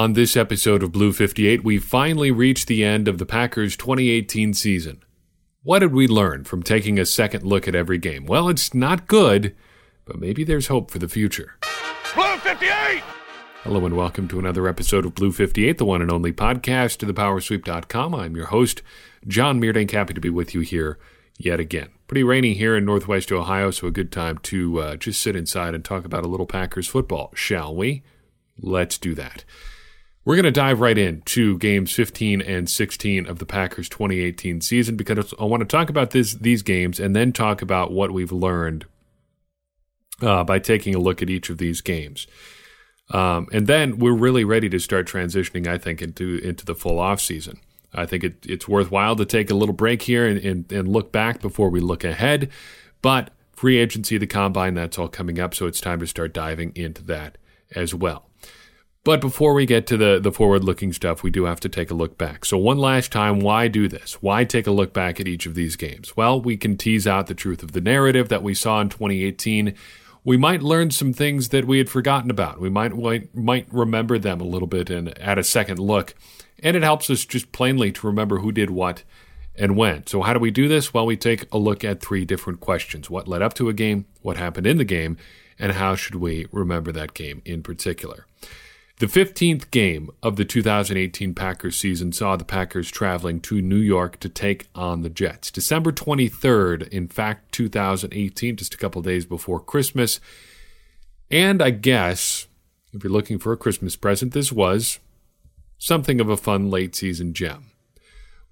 On this episode of Blue 58, we finally reached the end of the Packers 2018 season. What did we learn from taking a second look at every game? Well, it's not good, but maybe there's hope for the future. Blue 58! Hello and welcome to another episode of Blue 58, the one and only podcast to thepowersweep.com. I'm your host, John Meerdink. Happy to be with you here yet again. Pretty rainy here in Northwest Ohio, so a good time to uh, just sit inside and talk about a little Packers football, shall we? Let's do that. We're going to dive right into games 15 and 16 of the Packers 2018 season because I want to talk about this, these games and then talk about what we've learned uh, by taking a look at each of these games. Um, and then we're really ready to start transitioning, I think, into into the full off season. I think it, it's worthwhile to take a little break here and, and, and look back before we look ahead. But free agency, the combine, that's all coming up, so it's time to start diving into that as well. But before we get to the, the forward looking stuff, we do have to take a look back. So, one last time, why do this? Why take a look back at each of these games? Well, we can tease out the truth of the narrative that we saw in 2018. We might learn some things that we had forgotten about. We might, might, might remember them a little bit and at a second look. And it helps us just plainly to remember who did what and when. So, how do we do this? Well, we take a look at three different questions what led up to a game, what happened in the game, and how should we remember that game in particular. The 15th game of the 2018 Packers season saw the Packers traveling to New York to take on the Jets. December 23rd, in fact, 2018, just a couple days before Christmas. And I guess, if you're looking for a Christmas present, this was something of a fun late season gem.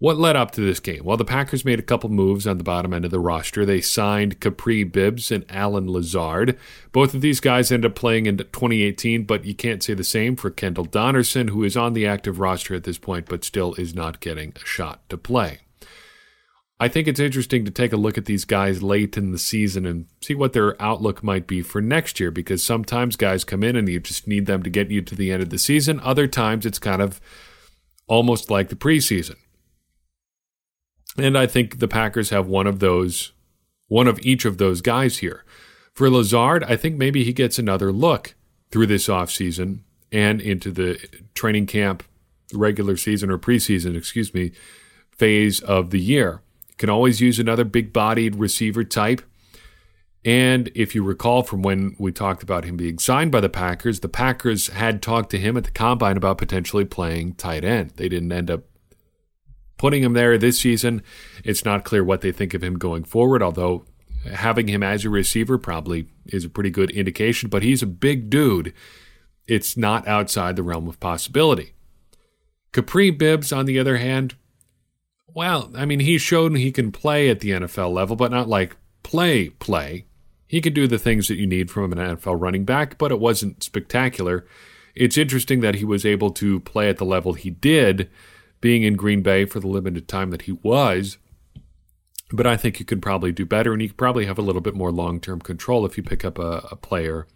What led up to this game? Well, the Packers made a couple moves on the bottom end of the roster. They signed Capri Bibbs and Allen Lazard. Both of these guys ended up playing in 2018, but you can't say the same for Kendall Donnerson, who is on the active roster at this point, but still is not getting a shot to play. I think it's interesting to take a look at these guys late in the season and see what their outlook might be for next year because sometimes guys come in and you just need them to get you to the end of the season. Other times it's kind of almost like the preseason and I think the Packers have one of those, one of each of those guys here. For Lazard, I think maybe he gets another look through this offseason and into the training camp, regular season or preseason, excuse me, phase of the year. Can always use another big bodied receiver type. And if you recall from when we talked about him being signed by the Packers, the Packers had talked to him at the combine about potentially playing tight end. They didn't end up putting him there this season. It's not clear what they think of him going forward, although having him as a receiver probably is a pretty good indication, but he's a big dude. It's not outside the realm of possibility. Capri Bibbs, on the other hand, well, I mean, he's shown he can play at the NFL level, but not like play, play. He could do the things that you need from an NFL running back, but it wasn't spectacular. It's interesting that he was able to play at the level he did being in Green Bay for the limited time that he was. But I think you could probably do better, and you could probably have a little bit more long term control if you pick up a, a player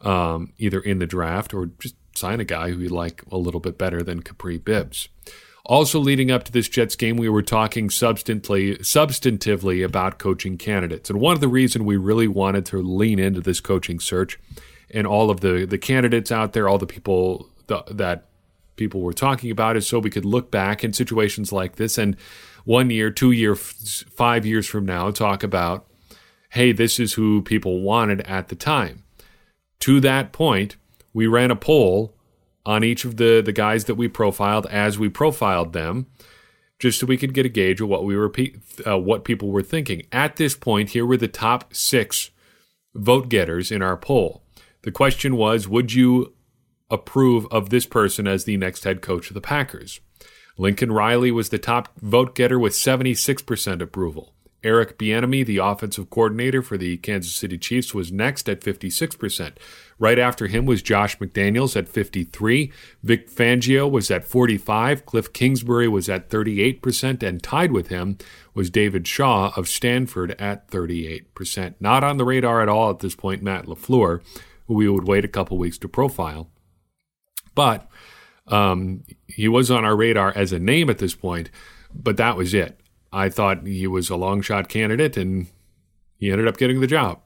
um, either in the draft or just sign a guy who you like a little bit better than Capri Bibbs. Also, leading up to this Jets game, we were talking substantively, substantively about coaching candidates. And one of the reasons we really wanted to lean into this coaching search and all of the, the candidates out there, all the people that people were talking about is so we could look back in situations like this and one year, two year, five years from now talk about, hey, this is who people wanted at the time. To that point, we ran a poll on each of the, the guys that we profiled as we profiled them, just so we could get a gauge of what we were uh, what people were thinking. At this point, here were the top six vote getters in our poll. The question was, would you approve of this person as the next head coach of the Packers. Lincoln Riley was the top vote getter with 76% approval. Eric Bieniemy, the offensive coordinator for the Kansas City Chiefs, was next at 56%. Right after him was Josh McDaniels at 53. Vic Fangio was at 45. Cliff Kingsbury was at 38%, and tied with him was David Shaw of Stanford at 38%. Not on the radar at all at this point, Matt LaFleur, who we would wait a couple weeks to profile. But um, he was on our radar as a name at this point, but that was it. I thought he was a long shot candidate, and he ended up getting the job.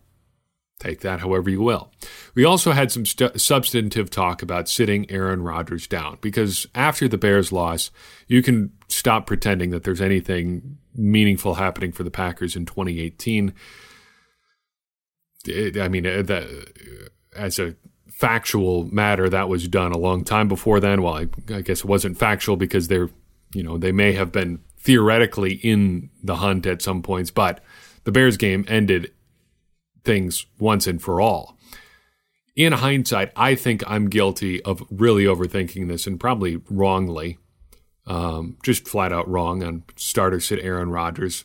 Take that however you will. We also had some st- substantive talk about sitting Aaron Rodgers down because after the Bears loss, you can stop pretending that there's anything meaningful happening for the Packers in 2018. It, I mean, uh, that, as a factual matter, that was done a long time before then. Well, I, I guess it wasn't factual because they're, you know, they may have been theoretically in the hunt at some points, but the Bears game ended things once and for all. In hindsight, I think I'm guilty of really overthinking this and probably wrongly, um, just flat out wrong on starter sit Aaron Rodgers.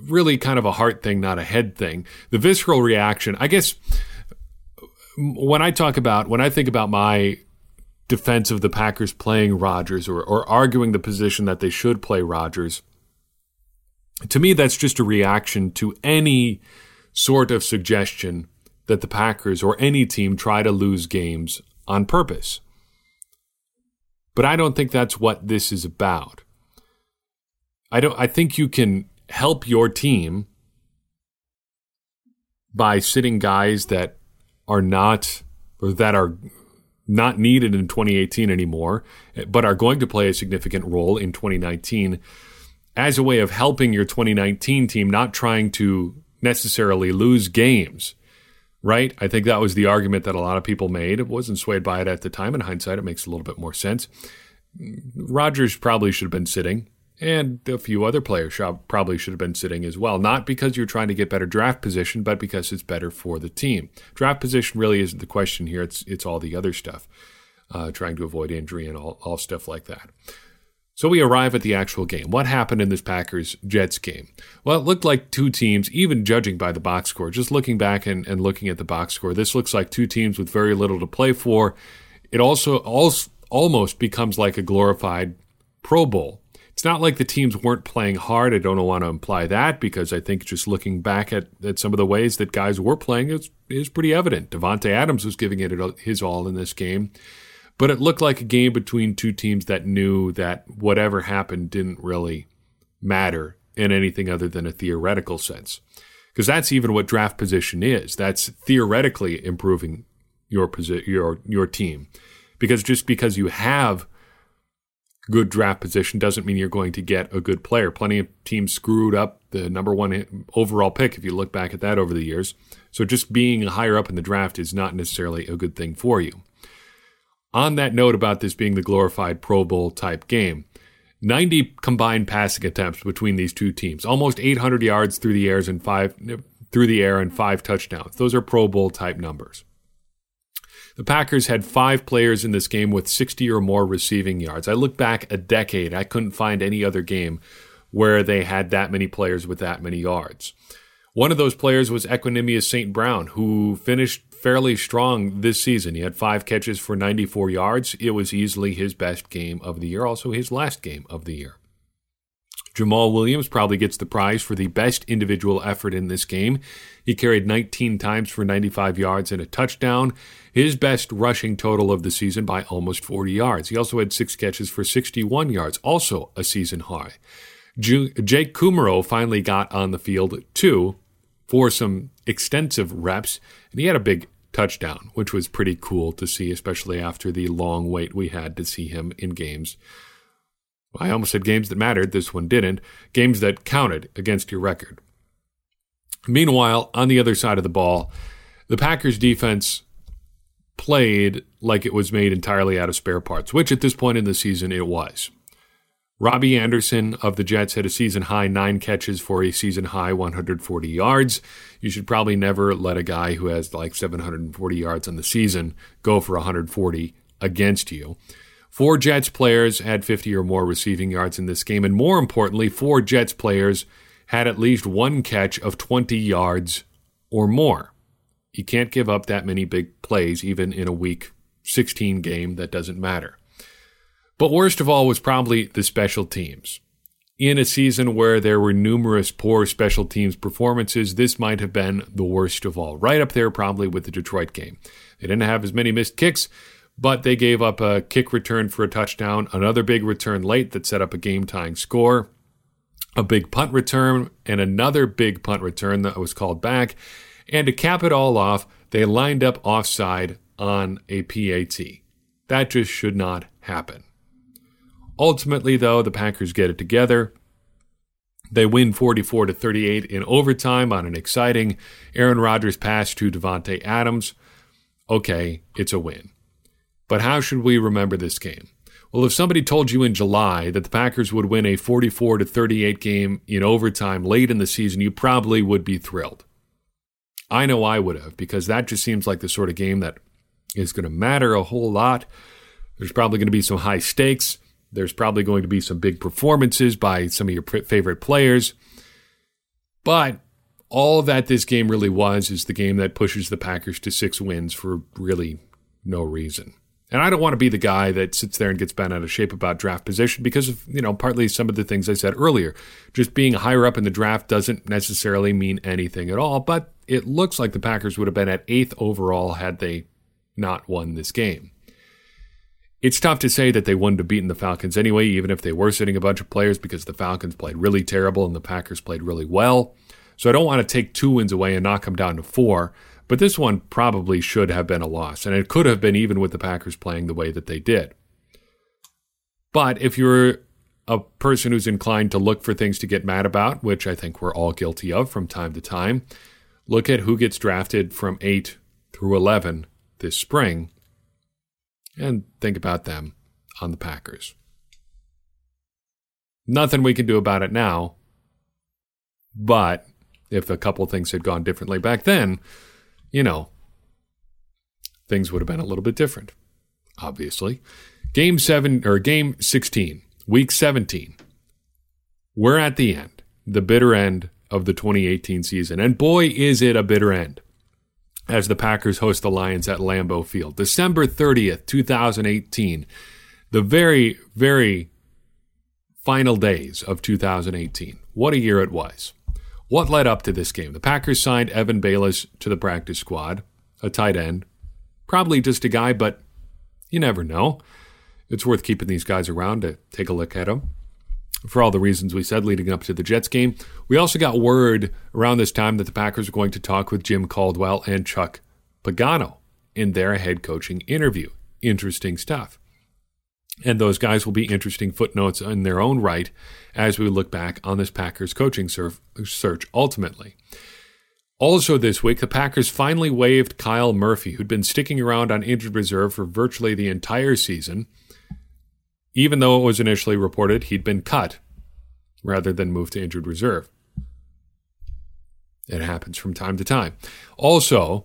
Really kind of a heart thing, not a head thing. The visceral reaction, I guess, when I talk about, when I think about my defense of the Packers playing Rodgers or, or arguing the position that they should play Rodgers, to me, that's just a reaction to any sort of suggestion that the Packers or any team try to lose games on purpose. But I don't think that's what this is about. I don't I think you can help your team by sitting guys that are not or that are not needed in 2018 anymore, but are going to play a significant role in 2019 as a way of helping your 2019 team, not trying to necessarily lose games, right? I think that was the argument that a lot of people made. It wasn't swayed by it at the time. In hindsight, it makes a little bit more sense. Rodgers probably should have been sitting, and a few other players probably should have been sitting as well. Not because you're trying to get better draft position, but because it's better for the team. Draft position really isn't the question here. It's it's all the other stuff, uh, trying to avoid injury and all, all stuff like that. So we arrive at the actual game. What happened in this Packers Jets game? Well, it looked like two teams, even judging by the box score, just looking back and, and looking at the box score, this looks like two teams with very little to play for. It also, also almost becomes like a glorified Pro Bowl. It's not like the teams weren't playing hard. I don't want to imply that because I think just looking back at, at some of the ways that guys were playing is, is pretty evident. Davante Adams was giving it his all in this game. But it looked like a game between two teams that knew that whatever happened didn't really matter in anything other than a theoretical sense. Because that's even what draft position is. That's theoretically improving your posi- your your team. Because just because you have good draft position doesn't mean you're going to get a good player. Plenty of teams screwed up the number one overall pick if you look back at that over the years. So just being higher up in the draft is not necessarily a good thing for you. On that note about this being the glorified Pro Bowl type game, 90 combined passing attempts between these two teams, almost 800 yards through the airs and five through the air and five touchdowns. Those are Pro Bowl type numbers. The Packers had five players in this game with 60 or more receiving yards. I look back a decade, I couldn't find any other game where they had that many players with that many yards. One of those players was Equanimeous St. Brown, who finished fairly strong this season. He had five catches for 94 yards. It was easily his best game of the year, also his last game of the year. Jamaal Williams probably gets the prize for the best individual effort in this game. He carried 19 times for 95 yards and a touchdown, his best rushing total of the season by almost 40 yards. He also had six catches for 61 yards, also a season high. Jake Kumerow finally got on the field too for some extensive reps, and he had a big touchdown, which was pretty cool to see, especially after the long wait we had to see him in games. I almost said games that mattered. This one didn't. Games that counted against your record. Meanwhile, on the other side of the ball, the Packers defense played like it was made entirely out of spare parts, which at this point in the season it was. Robby Anderson of the Jets had a season high nine catches for a season high 140 yards. You should probably never let a guy who has like 740 yards on the season go for 140 against you. Four Jets players had 50 or more receiving yards in this game, and more importantly, four Jets players had at least one catch of 20 yards or more. You can't give up that many big plays, even in a week 16 game that doesn't matter. But worst of all was probably the special teams. In a season where there were numerous poor special teams performances, this might have been the worst of all. Right up there, probably with the Detroit game. They didn't have as many missed kicks, but they gave up a kick return for a touchdown, another big return late that set up a game tying score, a big punt return, and another big punt return that was called back. And to cap it all off, they lined up offside on a PAT. That just should not happen. Ultimately, though, the Packers get it together. They win 44 to 38 in overtime on an exciting Aaron Rodgers pass to Davante Adams. Okay, it's a win. But how should we remember this game? Well, if somebody told you in July that the Packers would win a 44 to 38 game in overtime late in the season, you probably would be thrilled. I know I would have because that just seems like the sort of game that is going to matter a whole lot. There's probably going to be some high stakes. There's probably going to be some big performances by some of your favorite players. But all that this game really was is the game that pushes the Packers to six wins for really no reason. And I don't want to be the guy that sits there and gets bent out of shape about draft position because of, you know, partly some of the things I said earlier. Just being higher up in the draft doesn't necessarily mean anything at all, but it looks like the Packers would have been at eighth overall had they not won this game. It's tough to say that they wouldn't have beaten the Falcons anyway, even if they were sitting a bunch of players, because the Falcons played really terrible and the Packers played really well. So I don't want to take two wins away and knock them down to four, but this one probably should have been a loss, and it could have been even with the Packers playing the way that they did. But if you're a person who's inclined to look for things to get mad about, which I think we're all guilty of from time to time, look at who gets drafted from 8 through 11 this spring and think about them on the Packers. Nothing we can do about it now, but if a couple things had gone differently back then, you know, things would have been a little bit different, obviously. Game 7 or game 16, week 17. We're at the end, the bitter end of the 2018 season. And boy, is it a bitter end as the Packers host the Lions at Lambeau Field. December 30th, 2018. The very, very final days of 2018. What a year it was. What led up to this game? The Packers signed Evan Baylis to the practice squad, a tight end. Probably just a guy, but you never know. It's worth keeping these guys around to take a look at them for all the reasons we said leading up to the Jets game. We also got word around this time that the Packers were going to talk with Jim Caldwell and Chuck Pagano in their head coaching interview. Interesting stuff. And those guys will be interesting footnotes in their own right as we look back on this Packers coaching search ultimately. Also, this week, the Packers finally waived Kyle Murphy, who'd been sticking around on injured reserve for virtually the entire season even though it was initially reported he'd been cut rather than moved to injured reserve. It happens from time to time. Also,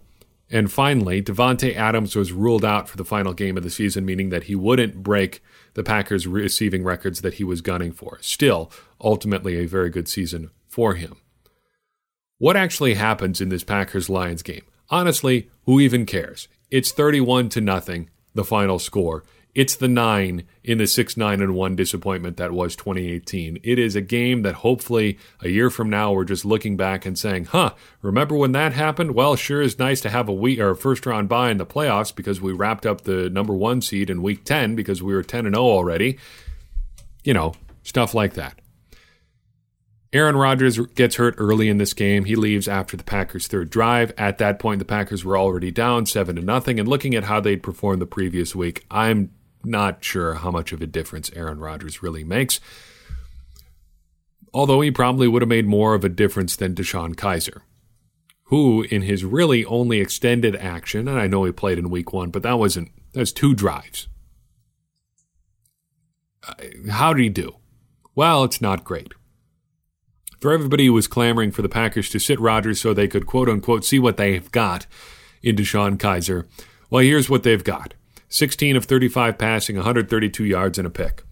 and finally, Davante Adams was ruled out for the final game of the season, meaning that he wouldn't break the Packers' receiving records that he was gunning for. Still, ultimately, a very good season for him. What actually happens in this Packers Lions game? Honestly, who even cares? It's 31 to nothing, the final score. It's the nine in the 6 9 and 1 disappointment that was 2018. It is a game that hopefully a year from now we're just looking back and saying, huh, remember when that happened? Well, sure is nice to have a week or a first round bye in the playoffs because we wrapped up the number one seed in week 10 because we were 10 and 0 already. You know, stuff like that. Aaron Rodgers gets hurt early in this game. He leaves after the Packers' third drive. At that point, the Packers were already down seven to nothing. And looking at how they'd performed the previous week, I'm not sure how much of a difference Aaron Rodgers really makes. Although he probably would have made more of a difference than DeShone Kizer, who, in his really only extended action, and I know he played in week one, but that wasn't, that's two drives. Uh, how did he do? Well, it's not great. For everybody who was clamoring for the Packers to sit Rodgers so they could quote unquote see what they've got in DeShone Kizer, well, here's what they've got 16 of 35 passing, 132 yards and a pick.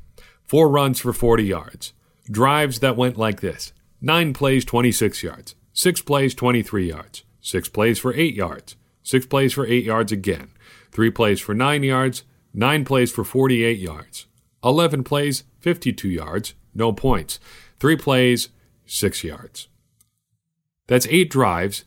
Four runs for 40 yards. Drives that went like this nine plays, 26 yards. Six plays, 23 yards. Six plays for eight yards. Six plays for eight yards again. Three plays for nine yards. Nine plays for 48 yards. 11 plays, 52 yards. No points. Three plays, six yards. That's eight drives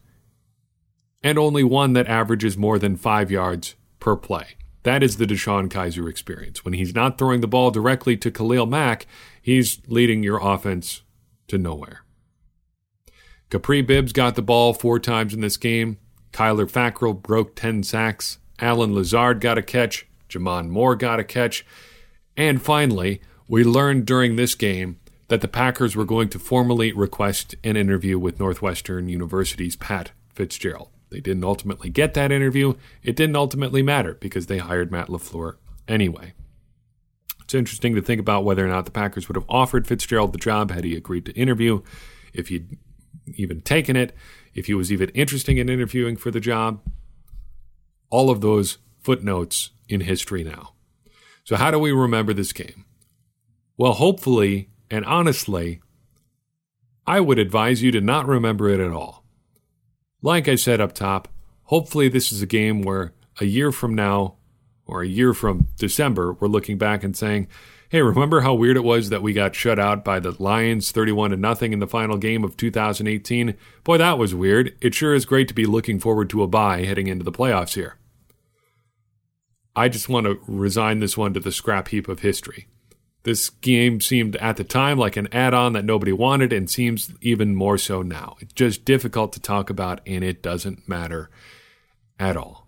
and only one that averages more than five yards per play. That is the DeShone Kizer experience. When he's not throwing the ball directly to Khalil Mack, he's leading your offense to nowhere. Capri Bibbs got the ball four times in this game. Kyler Fackrell broke 10 sacks. Allen Lazard got a catch. J'Mon Moore got a catch. And finally, we learned during this game that the Packers were going to formally request an interview with Northwestern University's Pat Fitzgerald. They didn't ultimately get that interview. It didn't ultimately matter because they hired Matt LaFleur anyway. It's interesting to think about whether or not the Packers would have offered Fitzgerald the job had he agreed to interview, if he'd even taken it, if he was even interested in interviewing for the job. All of those footnotes in history now. So, how do we remember this game? Well, hopefully and honestly, I would advise you to not remember it at all. Like I said up top, hopefully this is a game where a year from now, or a year from December, we're looking back and saying, hey, remember how weird it was that we got shut out by the Lions 31 to nothing in the final game of 2018? Boy, that was weird. It sure is great to be looking forward to a bye heading into the playoffs here. I just want to resign this one to the scrap heap of history. This game seemed at the time like an add on that nobody wanted and seems even more so now. It's just difficult to talk about and it doesn't matter at all.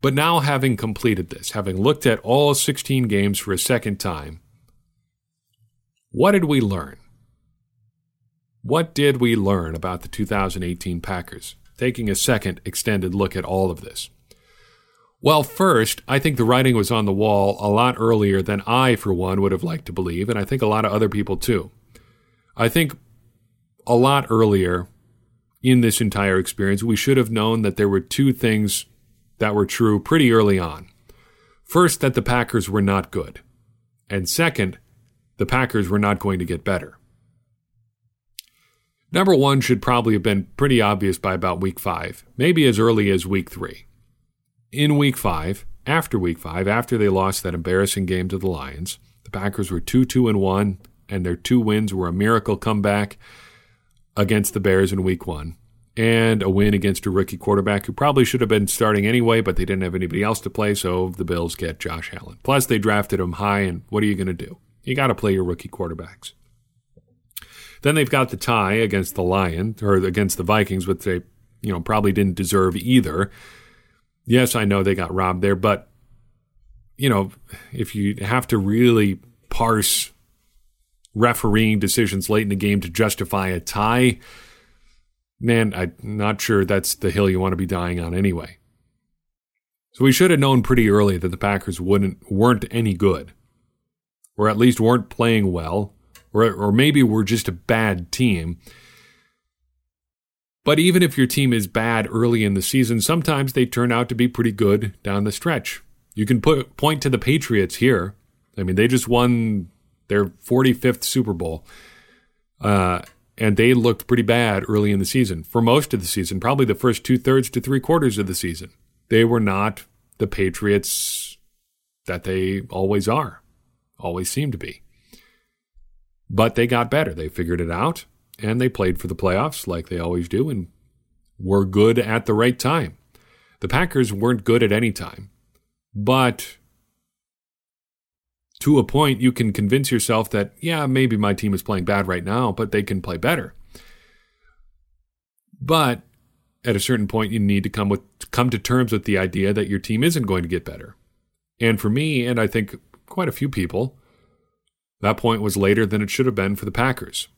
But now, having completed this, having looked at all 16 games for a second time, what did we learn? What did we learn about the 2018 Packers? Taking a second extended look at all of this. Well, first, I think the writing was on the wall a lot earlier than I, for one, would have liked to believe, and I think a lot of other people too. I think a lot earlier in this entire experience, we should have known that there were two things that were true pretty early on. First, that the Packers were not good. And second, the Packers were not going to get better. Number one should probably have been pretty obvious by about week five, maybe as early as week three in week five, after week five, after they lost that embarrassing game to the Lions, the Packers were 2 2 and 1, and their two wins were a miracle comeback against the Bears in week one and a win against a rookie quarterback who probably should have been starting anyway, but they didn't have anybody else to play, so the Bills get Josh Allen. Plus, they drafted him high, and what are you going to do? You got to play your rookie quarterbacks. Then they've got the tie against the Lions or against the Vikings, which they you know probably didn't deserve either. Yes, I know they got robbed there, but you know, if you have to really parse refereeing decisions late in the game to justify a tie, man, I'm not sure that's the hill you want to be dying on anyway. So we should have known pretty early that the Packers wouldn't weren't any good, or at least weren't playing well, or or maybe were just a bad team. But even if your team is bad early in the season, sometimes they turn out to be pretty good down the stretch. You can put, point to the Patriots here. I mean, they just won their 45th Super Bowl, uh, and they looked pretty bad early in the season for most of the season, probably the first two thirds to three quarters of the season. They were not the Patriots that they always are, always seem to be. But they got better. They figured it out and they played for the playoffs like they always do and were good at the right time. The Packers weren't good at any time, but to a point, you can convince yourself that, yeah, maybe my team is playing bad right now, but they can play better. But at a certain point, you need to come with come to terms with the idea that your team isn't going to get better. And for me, and I think quite a few people, that point was later than it should have been for the Packers.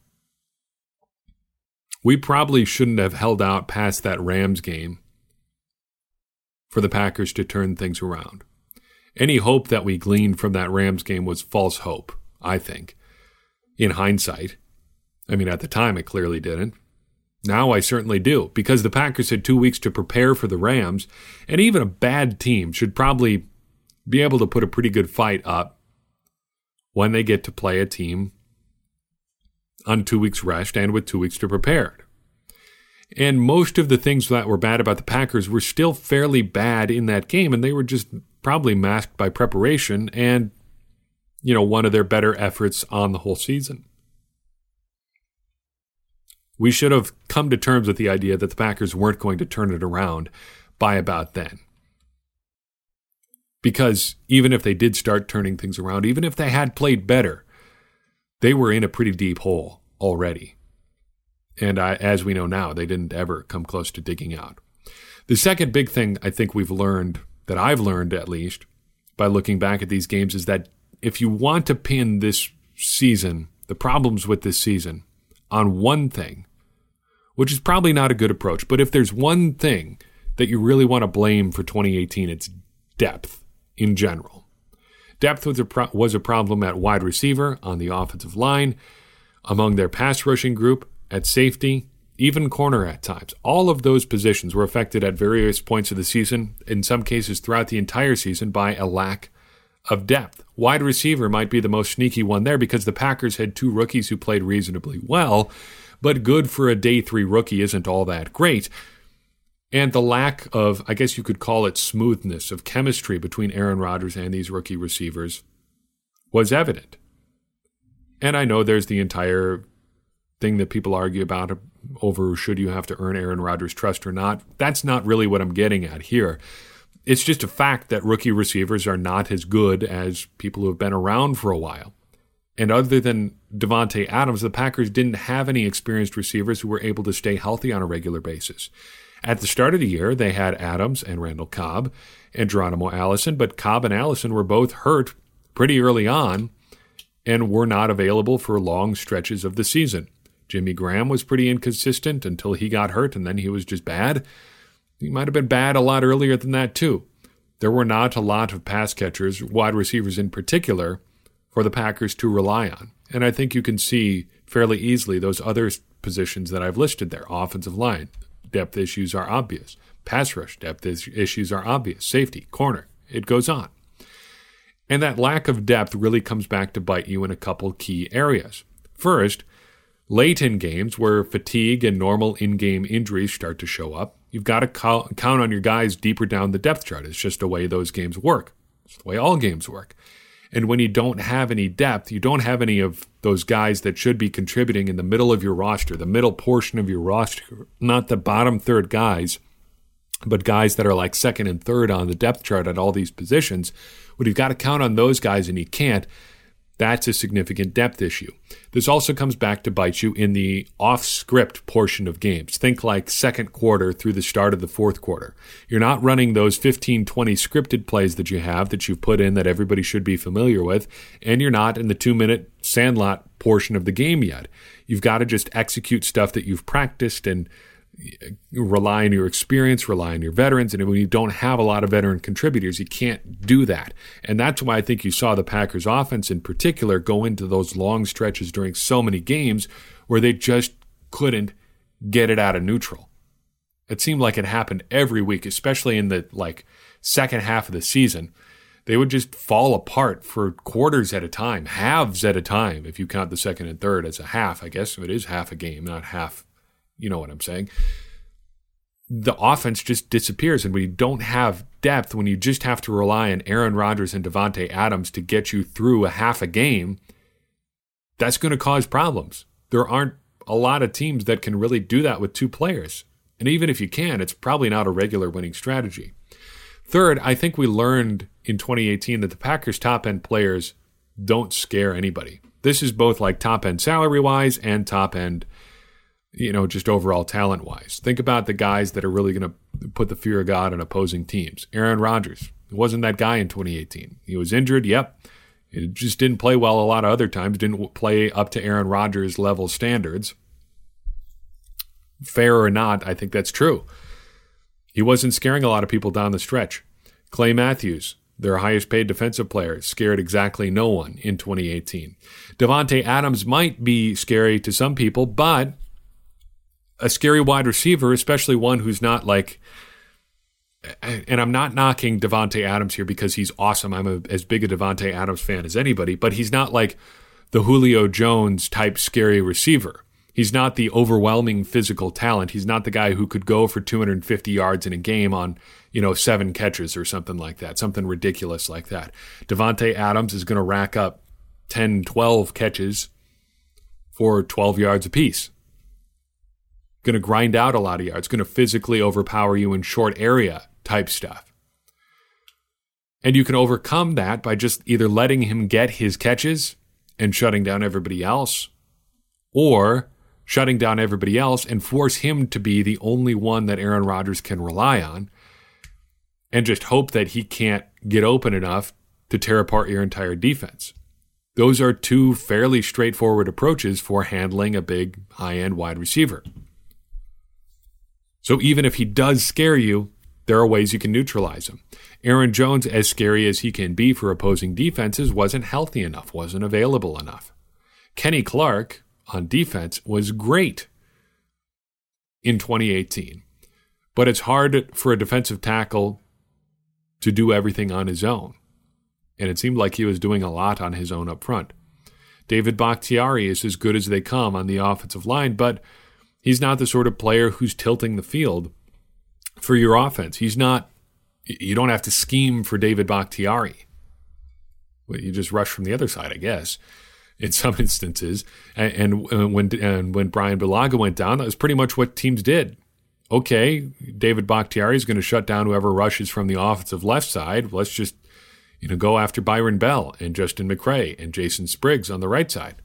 We probably shouldn't have held out past that Rams game for the Packers to turn things around. Any hope that we gleaned from that Rams game was false hope, I think. In hindsight, I mean, at the time it clearly didn't. Now I certainly do, because the Packers had two weeks to prepare for the Rams, and even a bad team should probably be able to put a pretty good fight up when they get to play a team on two weeks rest and with two weeks to prepare. And most of the things that were bad about the Packers were still fairly bad in that game, and they were just probably masked by preparation and, you know, one of their better efforts on the whole season. We should have come to terms with the idea that the Packers weren't going to turn it around by about then. Because even if they did start turning things around, even if they had played better, they were in a pretty deep hole already. And I, as we know now, they didn't ever come close to digging out. The second big thing I think we've learned, that I've learned at least, by looking back at these games, is that if you want to pin this season, the problems with this season, on one thing, which is probably not a good approach, but if there's one thing that you really want to blame for 2018, it's depth in general. Depth was a, pro- was a problem at wide receiver, on the offensive line, among their pass rushing group, at safety, even corner at times. All of those positions were affected at various points of the season, in some cases throughout the entire season, by a lack of depth. Wide receiver might be the most sneaky one there because the Packers had two rookies who played reasonably well, but good for a day three rookie isn't all that great. And the lack of, I guess you could call it smoothness of chemistry between Aaron Rodgers and these rookie receivers was evident. And I know there's the entire thing that people argue about over should you have to earn Aaron Rodgers' trust or not. That's not really what I'm getting at here. It's just a fact that rookie receivers are not as good as people who have been around for a while. And other than Davante Adams, the Packers didn't have any experienced receivers who were able to stay healthy on a regular basis. At the start of the year, they had Adams and Randall Cobb and Geronimo Allison, but Cobb and Allison were both hurt pretty early on and were not available for long stretches of the season. Jimmy Graham was pretty inconsistent until he got hurt, and then he was just bad. He might have been bad a lot earlier than that, too. There were not a lot of pass catchers, wide receivers in particular, for the Packers to rely on. And I think you can see fairly easily those other positions that I've listed there offensive line, depth issues are obvious. Pass rush depth issues are obvious. Safety, corner, it goes on. And that lack of depth really comes back to bite you in a couple key areas. First, late in games where fatigue and normal in game injuries start to show up, you've got to count on your guys deeper down the depth chart. It's just the way those games work, it's the way all games work. And when you don't have any depth, you don't have any of those guys that should be contributing in the middle of your roster, the middle portion of your roster, not the bottom third guys, but guys that are like second and third on the depth chart at all these positions. When you've got to count on those guys and you can't, that's a significant depth issue. This also comes back to bite you in the off script portion of games. Think like second quarter through the start of the fourth quarter. You're not running those 15, 20 scripted plays that you have that you've put in that everybody should be familiar with, and you're not in the two minute sandlot portion of the game yet. You've got to just execute stuff that you've practiced and rely on your experience, rely on your veterans. And when you don't have a lot of veteran contributors, you can't do that. And that's why I think you saw the Packers offense in particular go into those long stretches during so many games where they just couldn't get it out of neutral. It seemed like it happened every week, especially in the like second half of the season. They would just fall apart for quarters at a time, halves at a time, if you count the second and third as a half. I guess it is half a game, not half you know what I'm saying? The offense just disappears. And when you don't have depth, when you just have to rely on Aaron Rodgers and Davante Adams to get you through a half a game, that's going to cause problems. There aren't a lot of teams that can really do that with two players. And even if you can, it's probably not a regular winning strategy. Third, I think we learned in 2018 that the Packers' top end players don't scare anybody. This is both like top end salary wise and top end you know, just overall talent wise. Think about the guys that are really going to put the fear of God in opposing teams. Aaron Rodgers wasn't that guy in 2018. He was injured, yep. It just didn't play well a lot of other times, didn't play up to Aaron Rodgers level standards. Fair or not, I think that's true. He wasn't scaring a lot of people down the stretch. Clay Matthews, their highest paid defensive player, scared exactly no one in 2018. Davante Adams might be scary to some people, but a scary wide receiver, especially one who's not like. And I'm not knocking Davante Adams here because he's awesome. I'm a, as big a Davante Adams fan as anybody, but he's not like the Julio Jones type scary receiver. He's not the overwhelming physical talent. He's not the guy who could go for 250 yards in a game on, you know, seven catches or something like that, something ridiculous like that. Davante Adams is going to rack up 10, 12 catches for 12 yards apiece going to grind out a lot of yards, going to physically overpower you in short area type stuff. And you can overcome that by just either letting him get his catches and shutting down everybody else, or shutting down everybody else and force him to be the only one that Aaron Rodgers can rely on and just hope that he can't get open enough to tear apart your entire defense. Those are two fairly straightforward approaches for handling a big high end wide receiver. So even if he does scare you, there are ways you can neutralize him. Aaron Jones, as scary as he can be for opposing defenses, wasn't healthy enough, wasn't available enough. Kenny Clark on defense was great in 2018, but it's hard for a defensive tackle to do everything on his own. And it seemed like he was doing a lot on his own up front. David Bakhtiari is as good as they come on the offensive line, but he's not the sort of player who's tilting the field for your offense. He's not, you don't have to scheme for David Bakhtiari. You just rush from the other side, I guess, in some instances. And, and, and when and when Bryan Bulaga went down, that was pretty much what teams did. Okay, David Bakhtiari is going to shut down whoever rushes from the offensive left side. Let's just you know go after Byron Bell and Justin McCray and Jason Spriggs on the right side.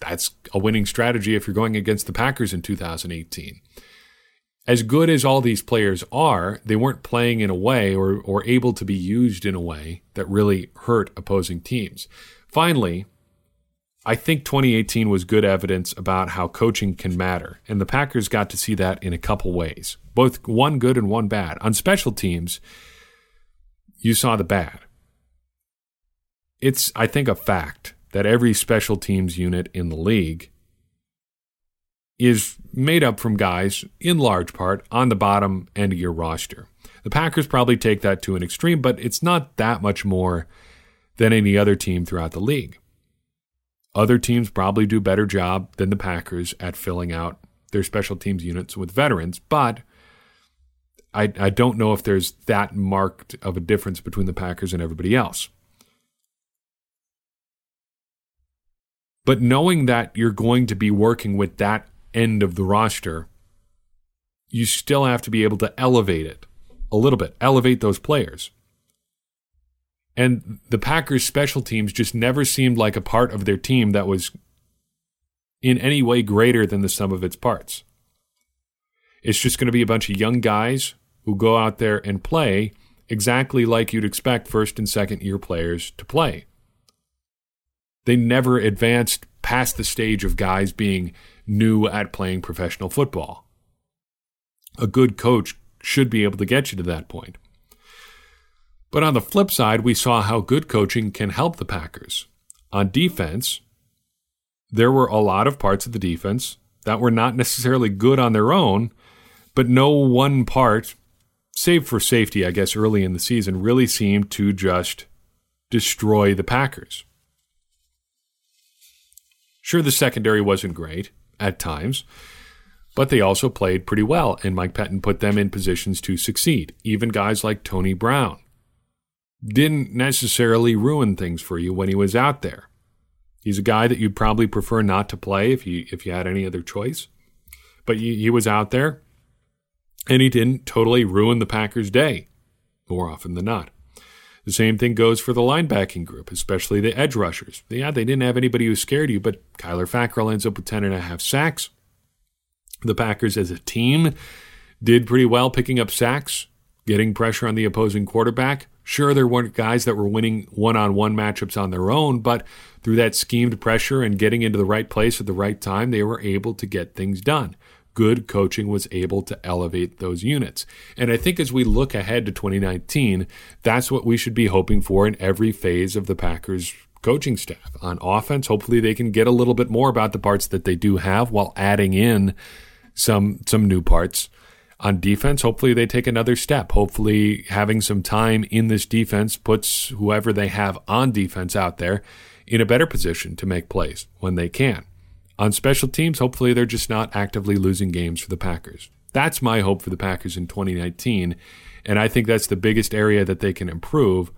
That's a winning strategy if you're going against the Packers in 2018 as good as all these players are, they weren't playing in a way or, or able to be used in a way that really hurt opposing teams. Finally, I think 2018 was good evidence about how coaching can matter, and the Packers got to see that in a couple ways, both one good and one bad. On special teams, you saw the bad. It's, I think, a fact that every special teams unit in the league is made up from guys, in large part, on the bottom end of your roster. The Packers probably take that to an extreme, but it's not that much more than any other team throughout the league. Other teams probably do a better job than the Packers at filling out their special teams units with veterans, but I, I don't know if there's that marked of a difference between the Packers and everybody else. But knowing that you're going to be working with that end of the roster, you still have to be able to elevate it a little bit, elevate those players. And the Packers' special teams just never seemed like a part of their team that was in any way greater than the sum of its parts. It's just going to be a bunch of young guys who go out there and play exactly like you'd expect first and second year players to play. They never advanced past the stage of guys being new at playing professional football. A good coach should be able to get you to that point. But on the flip side, we saw how good coaching can help the Packers. On defense, there were a lot of parts of the defense that were not necessarily good on their own, but no one part, save for safety, I guess, early in the season, really seemed to just destroy the Packers. Sure, the secondary wasn't great at times, but they also played pretty well, and Mike Pettine put them in positions to succeed. Even guys like Tony Brown didn't necessarily ruin things for you when he was out there. He's a guy that you'd probably prefer not to play if you if you had any other choice. But he, he was out there, and he didn't totally ruin the Packers' day, more often than not. The same thing goes for the linebacking group, especially the edge rushers. Yeah, they didn't have anybody who scared you, but Kyler Fackrell ends up with 10 and a half sacks. The Packers as a team did pretty well picking up sacks, getting pressure on the opposing quarterback. Sure, there weren't guys that were winning one on one matchups on their own, but through that schemed pressure and getting into the right place at the right time, they were able to get things done good coaching was able to elevate those units. And I think as we look ahead to 2019, that's what we should be hoping for in every phase of the Packers coaching staff. On offense, hopefully they can get a little bit more about the parts that they do have while adding in some some new parts. On defense, hopefully they take another step. Hopefully having some time in this defense puts whoever they have on defense out there in a better position to make plays when they can. On special teams, hopefully they're just not actively losing games for the Packers. That's my hope for the Packers in 2019. And I think that's the biggest area that they can improve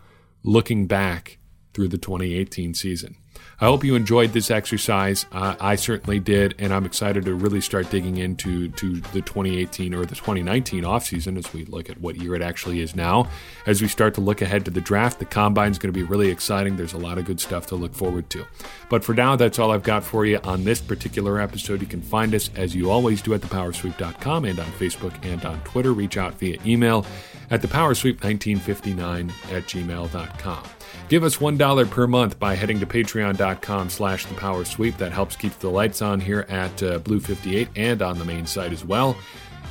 looking back through the 2018 season. I hope you enjoyed this exercise. Uh, I certainly did, and I'm excited to really start digging into to the 2018 or the 2019 offseason as we look at what year it actually is now. As we start to look ahead to the draft, the combine is going to be really exciting. There's a lot of good stuff to look forward to. But for now, that's all I've got for you on this particular episode. You can find us, as you always do, at thepowersweep.com and on Facebook and on Twitter. Reach out via email at thepowersweep1959 at gmail.com. Give us $1 per month by heading to patreon.com slash thepowersweep. That helps keep the lights on here at uh, Blue 58 and on the main site as well.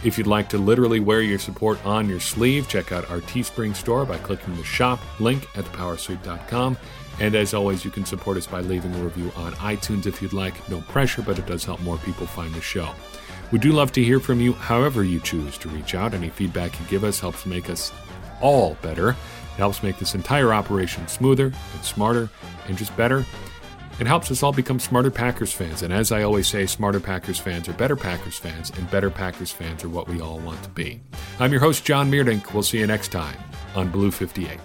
If you'd like to literally wear your support on your sleeve, check out our Teespring store by clicking the shop link at thepowersweep.com. And as always, you can support us by leaving a review on iTunes if you'd like. No pressure, but it does help more people find the show. We do love to hear from you however you choose to reach out. Any feedback you give us helps make us all better. It helps make this entire operation smoother and smarter and just better. It helps us all become smarter Packers fans. And as I always say, smarter Packers fans are better Packers fans, and better Packers fans are what we all want to be. I'm your host, John Meerdink. We'll see you next time on Blue 58.